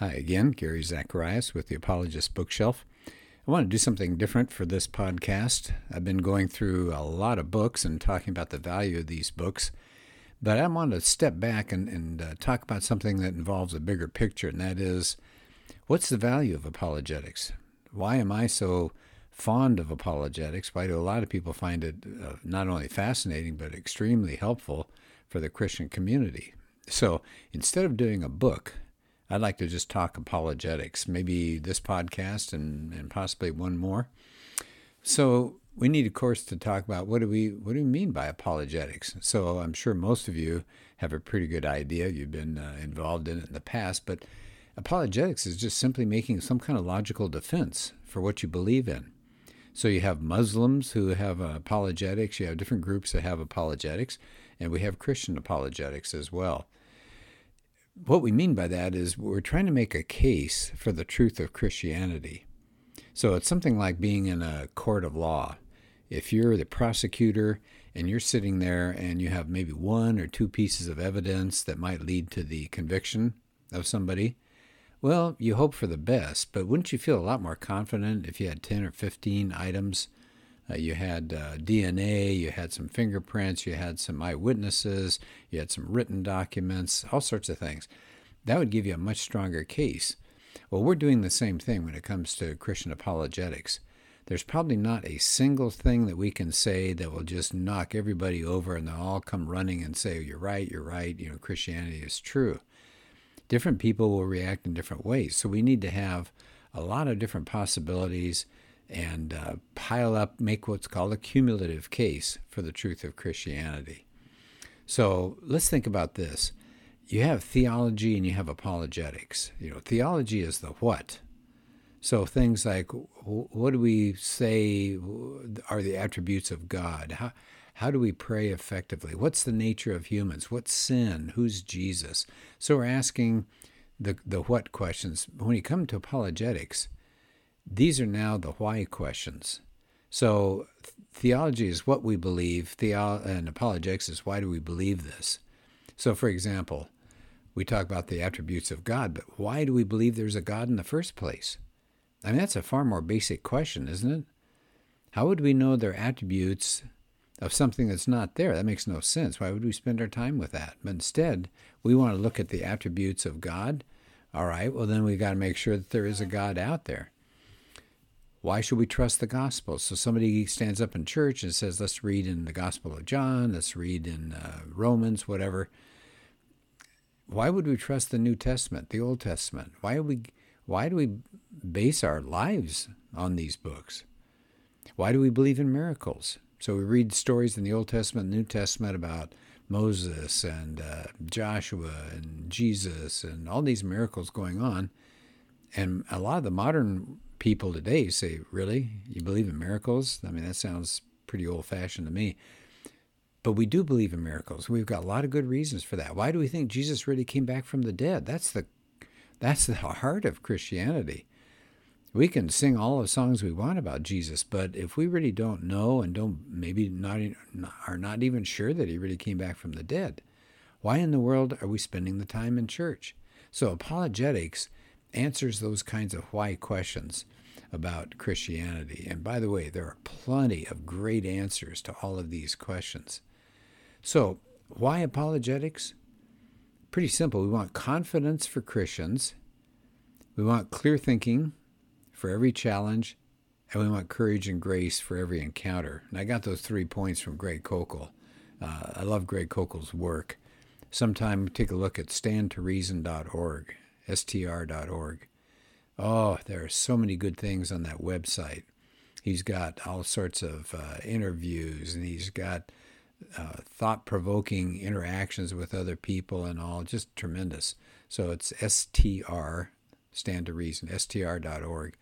Hi again, Gary Zacharias with the Apologist Bookshelf. I want to do something different for this podcast. I've been going through a lot of books and talking about the value of these books, but I want to step back and, and uh, talk about something that involves a bigger picture, and that is what's the value of apologetics? Why am I so fond of apologetics? Why do a lot of people find it uh, not only fascinating, but extremely helpful for the Christian community? So instead of doing a book, I'd like to just talk apologetics, maybe this podcast and, and possibly one more. So we need, of course, to talk about what do we what do we mean by apologetics. So I'm sure most of you have a pretty good idea. You've been uh, involved in it in the past, but apologetics is just simply making some kind of logical defense for what you believe in. So you have Muslims who have apologetics. You have different groups that have apologetics, and we have Christian apologetics as well what we mean by that is we're trying to make a case for the truth of Christianity. So it's something like being in a court of law. If you're the prosecutor and you're sitting there and you have maybe one or two pieces of evidence that might lead to the conviction of somebody, well, you hope for the best, but wouldn't you feel a lot more confident if you had 10 or 15 items uh, you had uh, DNA, you had some fingerprints, you had some eyewitnesses, you had some written documents, all sorts of things. That would give you a much stronger case. Well, we're doing the same thing when it comes to Christian apologetics. There's probably not a single thing that we can say that will just knock everybody over and they'll all come running and say, You're right, you're right, you know, Christianity is true. Different people will react in different ways. So we need to have a lot of different possibilities and uh, pile up, make what's called a cumulative case for the truth of Christianity. So let's think about this. You have theology and you have apologetics. You know, theology is the what. So things like what do we say are the attributes of God? How, how do we pray effectively? What's the nature of humans? What's sin? Who's Jesus? So we're asking the, the what questions. When you come to apologetics, these are now the why questions. So theology is what we believe, theo- and apologetics is why do we believe this? So, for example, we talk about the attributes of God, but why do we believe there's a God in the first place? I mean, that's a far more basic question, isn't it? How would we know their attributes of something that's not there? That makes no sense. Why would we spend our time with that? But instead, we want to look at the attributes of God. All right, well, then we've got to make sure that there is a God out there. Why should we trust the gospel? So somebody stands up in church and says, let's read in the Gospel of John, let's read in uh, Romans, whatever. Why would we trust the New Testament, the Old Testament? Why we why do we base our lives on these books? Why do we believe in miracles? So we read stories in the Old Testament, New Testament about Moses and uh, Joshua and Jesus and all these miracles going on. And a lot of the modern people today say, Really? You believe in miracles? I mean, that sounds pretty old fashioned to me. But we do believe in miracles. We've got a lot of good reasons for that. Why do we think Jesus really came back from the dead? That's the that's the heart of Christianity. We can sing all the songs we want about Jesus, but if we really don't know and don't maybe not are not even sure that he really came back from the dead, why in the world are we spending the time in church? So apologetics answers those kinds of why questions about Christianity. And by the way, there are plenty of great answers to all of these questions. So, why apologetics? Pretty simple. We want confidence for Christians, we want clear thinking for every challenge, and we want courage and grace for every encounter. And I got those three points from Greg Koukl. Uh, I love Greg Koukl's work. Sometime take a look at standtoreason.org str.org. Oh, there are so many good things on that website. He's got all sorts of uh, interviews and he's got uh, thought provoking interactions with other people and all, just tremendous. So it's STR, stand to reason, str.org.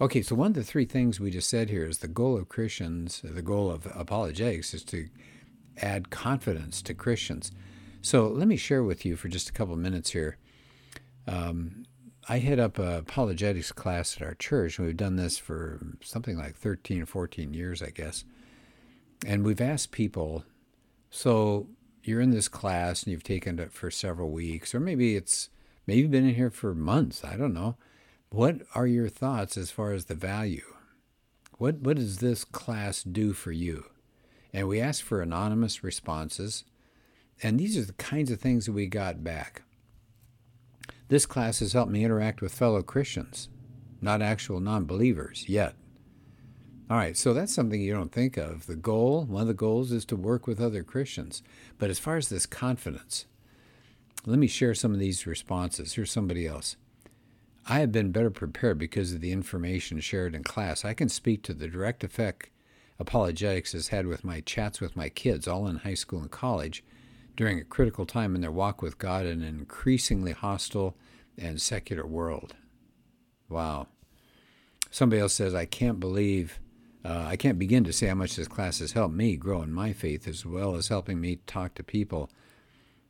Okay, so one of the three things we just said here is the goal of Christians, the goal of apologetics is to add confidence to Christians. So let me share with you for just a couple minutes here um, I head up a apologetics class at our church, and we've done this for something like 13 or 14 years, I guess. And we've asked people, so you're in this class and you've taken it for several weeks, or maybe it's Maybe you've been in here for months. I don't know. What are your thoughts as far as the value? What, what does this class do for you? And we ask for anonymous responses. And these are the kinds of things that we got back. This class has helped me interact with fellow Christians, not actual non believers yet. All right, so that's something you don't think of. The goal, one of the goals, is to work with other Christians. But as far as this confidence, let me share some of these responses. Here's somebody else. I have been better prepared because of the information shared in class. I can speak to the direct effect apologetics has had with my chats with my kids, all in high school and college, during a critical time in their walk with God in an increasingly hostile and secular world. Wow. Somebody else says, I can't believe, uh, I can't begin to say how much this class has helped me grow in my faith as well as helping me talk to people.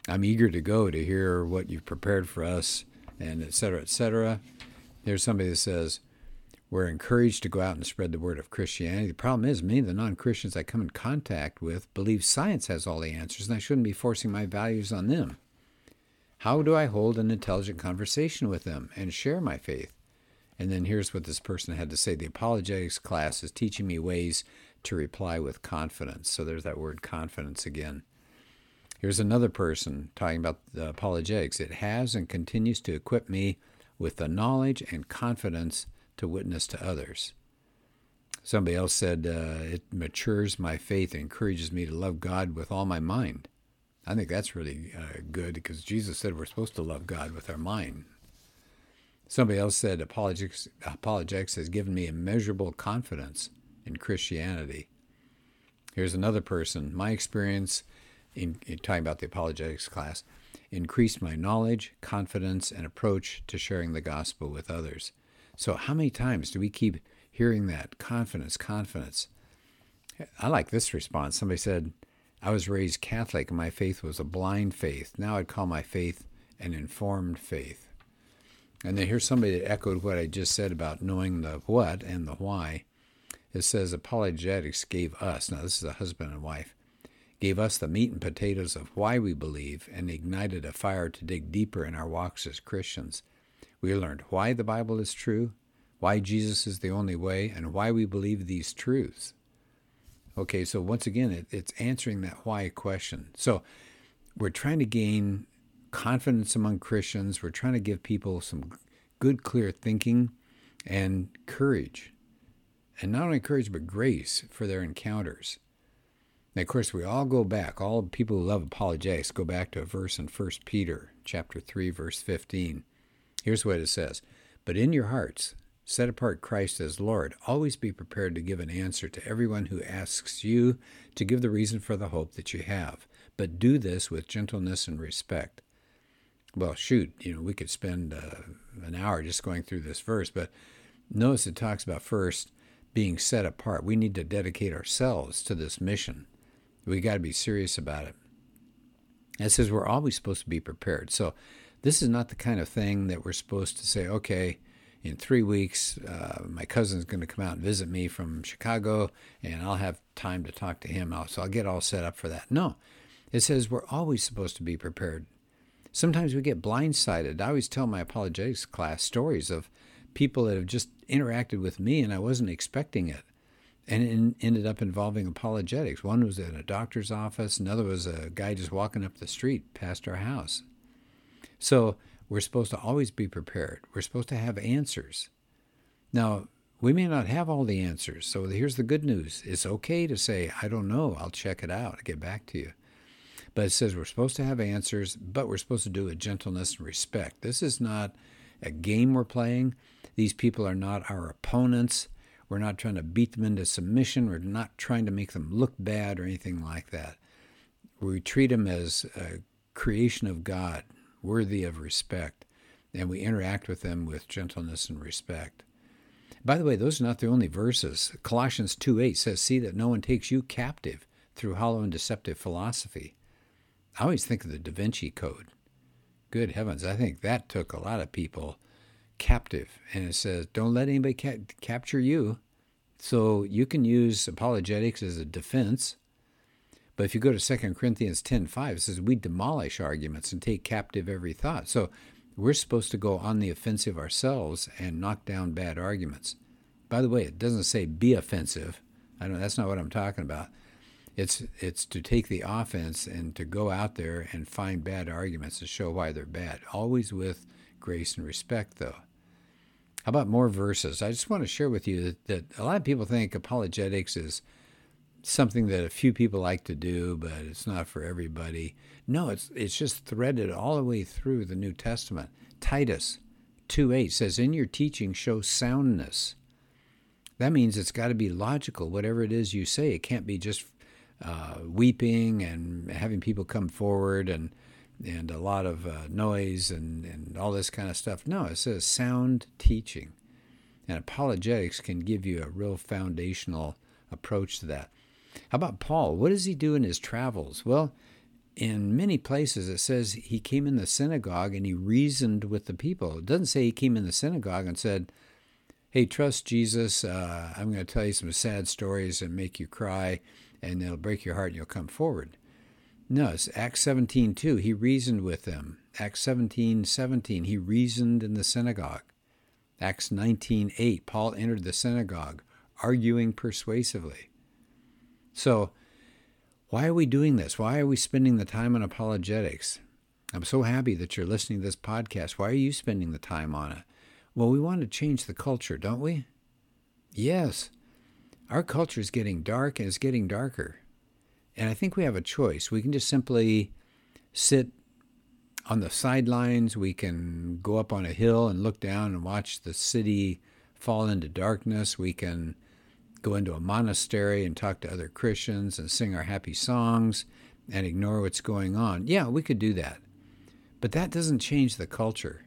I'm eager to go to hear what you've prepared for us, and et cetera, et cetera. There's somebody that says, we're encouraged to go out and spread the word of Christianity. The problem is, many of the non Christians I come in contact with believe science has all the answers, and I shouldn't be forcing my values on them. How do I hold an intelligent conversation with them and share my faith? And then here's what this person had to say The apologetics class is teaching me ways to reply with confidence. So there's that word confidence again. Here's another person talking about the apologetics. It has and continues to equip me with the knowledge and confidence to witness to others. Somebody else said, uh, It matures my faith encourages me to love God with all my mind. I think that's really uh, good because Jesus said we're supposed to love God with our mind. Somebody else said, Apologetics, apologetics has given me immeasurable confidence in Christianity. Here's another person. My experience in, in talking about the apologetics class increased my knowledge, confidence, and approach to sharing the gospel with others. So, how many times do we keep hearing that? Confidence, confidence. I like this response. Somebody said, I was raised Catholic and my faith was a blind faith. Now I'd call my faith an informed faith. And then here's somebody that echoed what I just said about knowing the what and the why. It says apologetics gave us, now this is a husband and wife, gave us the meat and potatoes of why we believe and ignited a fire to dig deeper in our walks as Christians. We learned why the Bible is true, why Jesus is the only way, and why we believe these truths. Okay, so once again, it, it's answering that why question. So we're trying to gain confidence among Christians. We're trying to give people some good, clear thinking and courage. And not only courage, but grace for their encounters. Now, of course, we all go back. All people who love apologetics go back to a verse in 1 Peter chapter 3, verse 15. Here's what it says But in your hearts, set apart Christ as Lord. Always be prepared to give an answer to everyone who asks you to give the reason for the hope that you have. But do this with gentleness and respect. Well, shoot, you know, we could spend uh, an hour just going through this verse, but notice it talks about first being set apart. We need to dedicate ourselves to this mission. We got to be serious about it. It says we're always supposed to be prepared. So this is not the kind of thing that we're supposed to say, okay, in three weeks, uh, my cousin's going to come out and visit me from Chicago, and I'll have time to talk to him. So I'll get all set up for that. No, it says we're always supposed to be prepared. Sometimes we get blindsided. I always tell my apologetics class stories of people that have just interacted with me, and I wasn't expecting it. And it ended up involving apologetics. One was in a doctor's office, another was a guy just walking up the street past our house. So we're supposed to always be prepared. We're supposed to have answers. Now, we may not have all the answers. So here's the good news it's okay to say, I don't know, I'll check it out, I'll get back to you. But it says we're supposed to have answers, but we're supposed to do it with gentleness and respect. This is not a game we're playing. These people are not our opponents. We're not trying to beat them into submission. We're not trying to make them look bad or anything like that. We treat them as a creation of God, worthy of respect, and we interact with them with gentleness and respect. By the way, those are not the only verses. Colossians 2 8 says, "See that no one takes you captive through hollow and deceptive philosophy." I always think of the Da Vinci Code. Good heavens, I think that took a lot of people captive. And it says, "Don't let anybody ca- capture you." So you can use apologetics as a defense but if you go to 2 Corinthians 10:5, it says we demolish arguments and take captive every thought. So We're supposed to go on the offensive ourselves and knock down bad arguments. By the way, it doesn't say be offensive. I don't. That's not what I'm talking about. It's it's to take the offense and to go out there and find bad arguments to show why they're bad. Always with grace and respect, though. How about more verses? I just want to share with you that, that a lot of people think apologetics is something that a few people like to do, but it's not for everybody. No, it's it's just threaded all the way through the New Testament. Titus 2:8 says, "In your teaching show soundness." That means it's got to be logical. Whatever it is you say, it can't be just uh, weeping and having people come forward and and a lot of uh, noise and, and all this kind of stuff. No, it says sound teaching. And apologetics can give you a real foundational approach to that. How about Paul? What does he do in his travels? Well, in many places it says he came in the synagogue and he reasoned with the people. It doesn't say he came in the synagogue and said, Hey, trust Jesus. Uh, I'm going to tell you some sad stories and make you cry, and it'll break your heart and you'll come forward. No, it's Acts 17 2. He reasoned with them. Acts 17 17. He reasoned in the synagogue. Acts 19 8. Paul entered the synagogue, arguing persuasively. So, why are we doing this? Why are we spending the time on apologetics? I'm so happy that you're listening to this podcast. Why are you spending the time on it? Well, we want to change the culture, don't we? Yes. Our culture is getting dark and it's getting darker. And I think we have a choice. We can just simply sit on the sidelines. We can go up on a hill and look down and watch the city fall into darkness. We can go into a monastery and talk to other Christians and sing our happy songs and ignore what's going on. Yeah, we could do that. But that doesn't change the culture.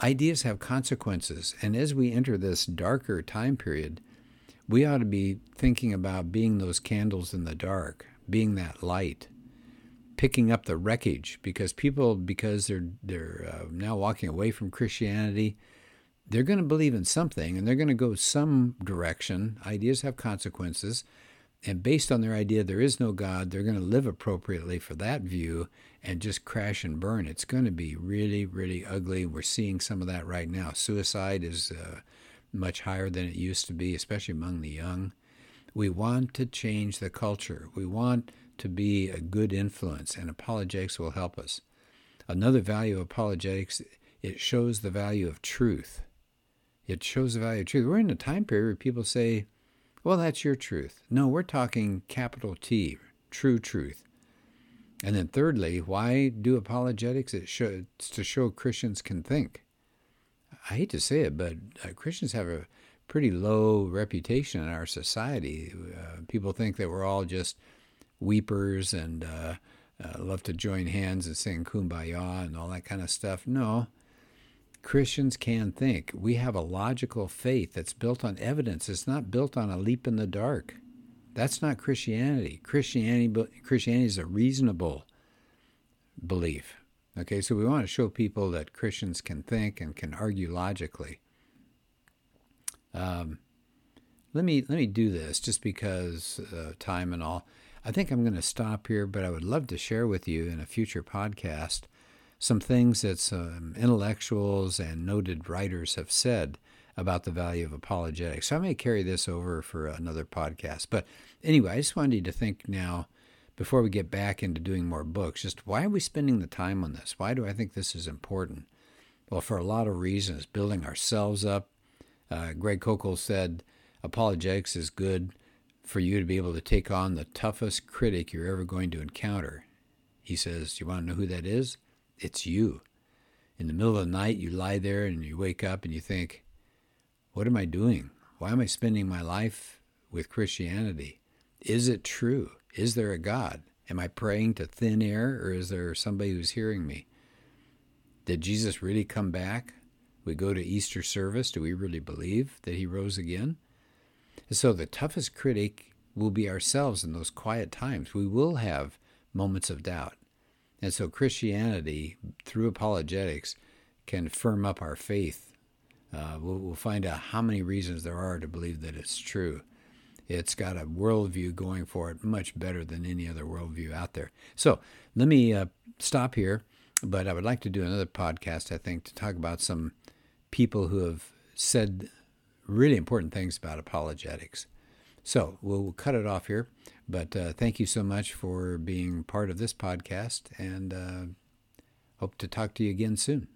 Ideas have consequences. And as we enter this darker time period, we ought to be thinking about being those candles in the dark, being that light, picking up the wreckage because people, because they're, they're uh, now walking away from Christianity, they're going to believe in something and they're going to go some direction. Ideas have consequences. And based on their idea there is no God, they're going to live appropriately for that view and just crash and burn. It's going to be really, really ugly. We're seeing some of that right now. Suicide is uh, much higher than it used to be, especially among the young. We want to change the culture. We want to be a good influence, and apologetics will help us. Another value of apologetics, it shows the value of truth. It shows the value of truth. We're in a time period where people say, well, that's your truth. No, we're talking capital T, true truth. And then thirdly, why do apologetics? It it's to show Christians can think. I hate to say it, but uh, Christians have a pretty low reputation in our society. Uh, people think that we're all just weepers and uh, uh, love to join hands and sing kumbaya and all that kind of stuff. No, Christians can think. We have a logical faith that's built on evidence. It's not built on a leap in the dark. That's not Christianity. Christianity, Christianity is a reasonable belief. Okay, so we want to show people that Christians can think and can argue logically. Um, let me let me do this just because uh, time and all. I think I'm going to stop here, but I would love to share with you in a future podcast some things that some intellectuals and noted writers have said about the value of apologetics. So I may carry this over for another podcast. But anyway, I just wanted you to think now before we get back into doing more books, just why are we spending the time on this? Why do I think this is important? Well, for a lot of reasons. Building ourselves up. Uh, Greg Koukl said apologetics is good for you to be able to take on the toughest critic you're ever going to encounter. He says, You want to know who that is? It's you. In the middle of the night, you lie there and you wake up and you think, What am I doing? Why am I spending my life with Christianity? Is it true? Is there a God? Am I praying to thin air or is there somebody who's hearing me? Did Jesus really come back? We go to Easter service. Do we really believe that he rose again? And so the toughest critic will be ourselves in those quiet times. We will have moments of doubt. And so Christianity, through apologetics, can firm up our faith. Uh, we'll, we'll find out how many reasons there are to believe that it's true. It's got a worldview going for it much better than any other worldview out there. So let me uh, stop here. But I would like to do another podcast, I think, to talk about some people who have said really important things about apologetics. So we'll cut it off here. But uh, thank you so much for being part of this podcast and uh, hope to talk to you again soon.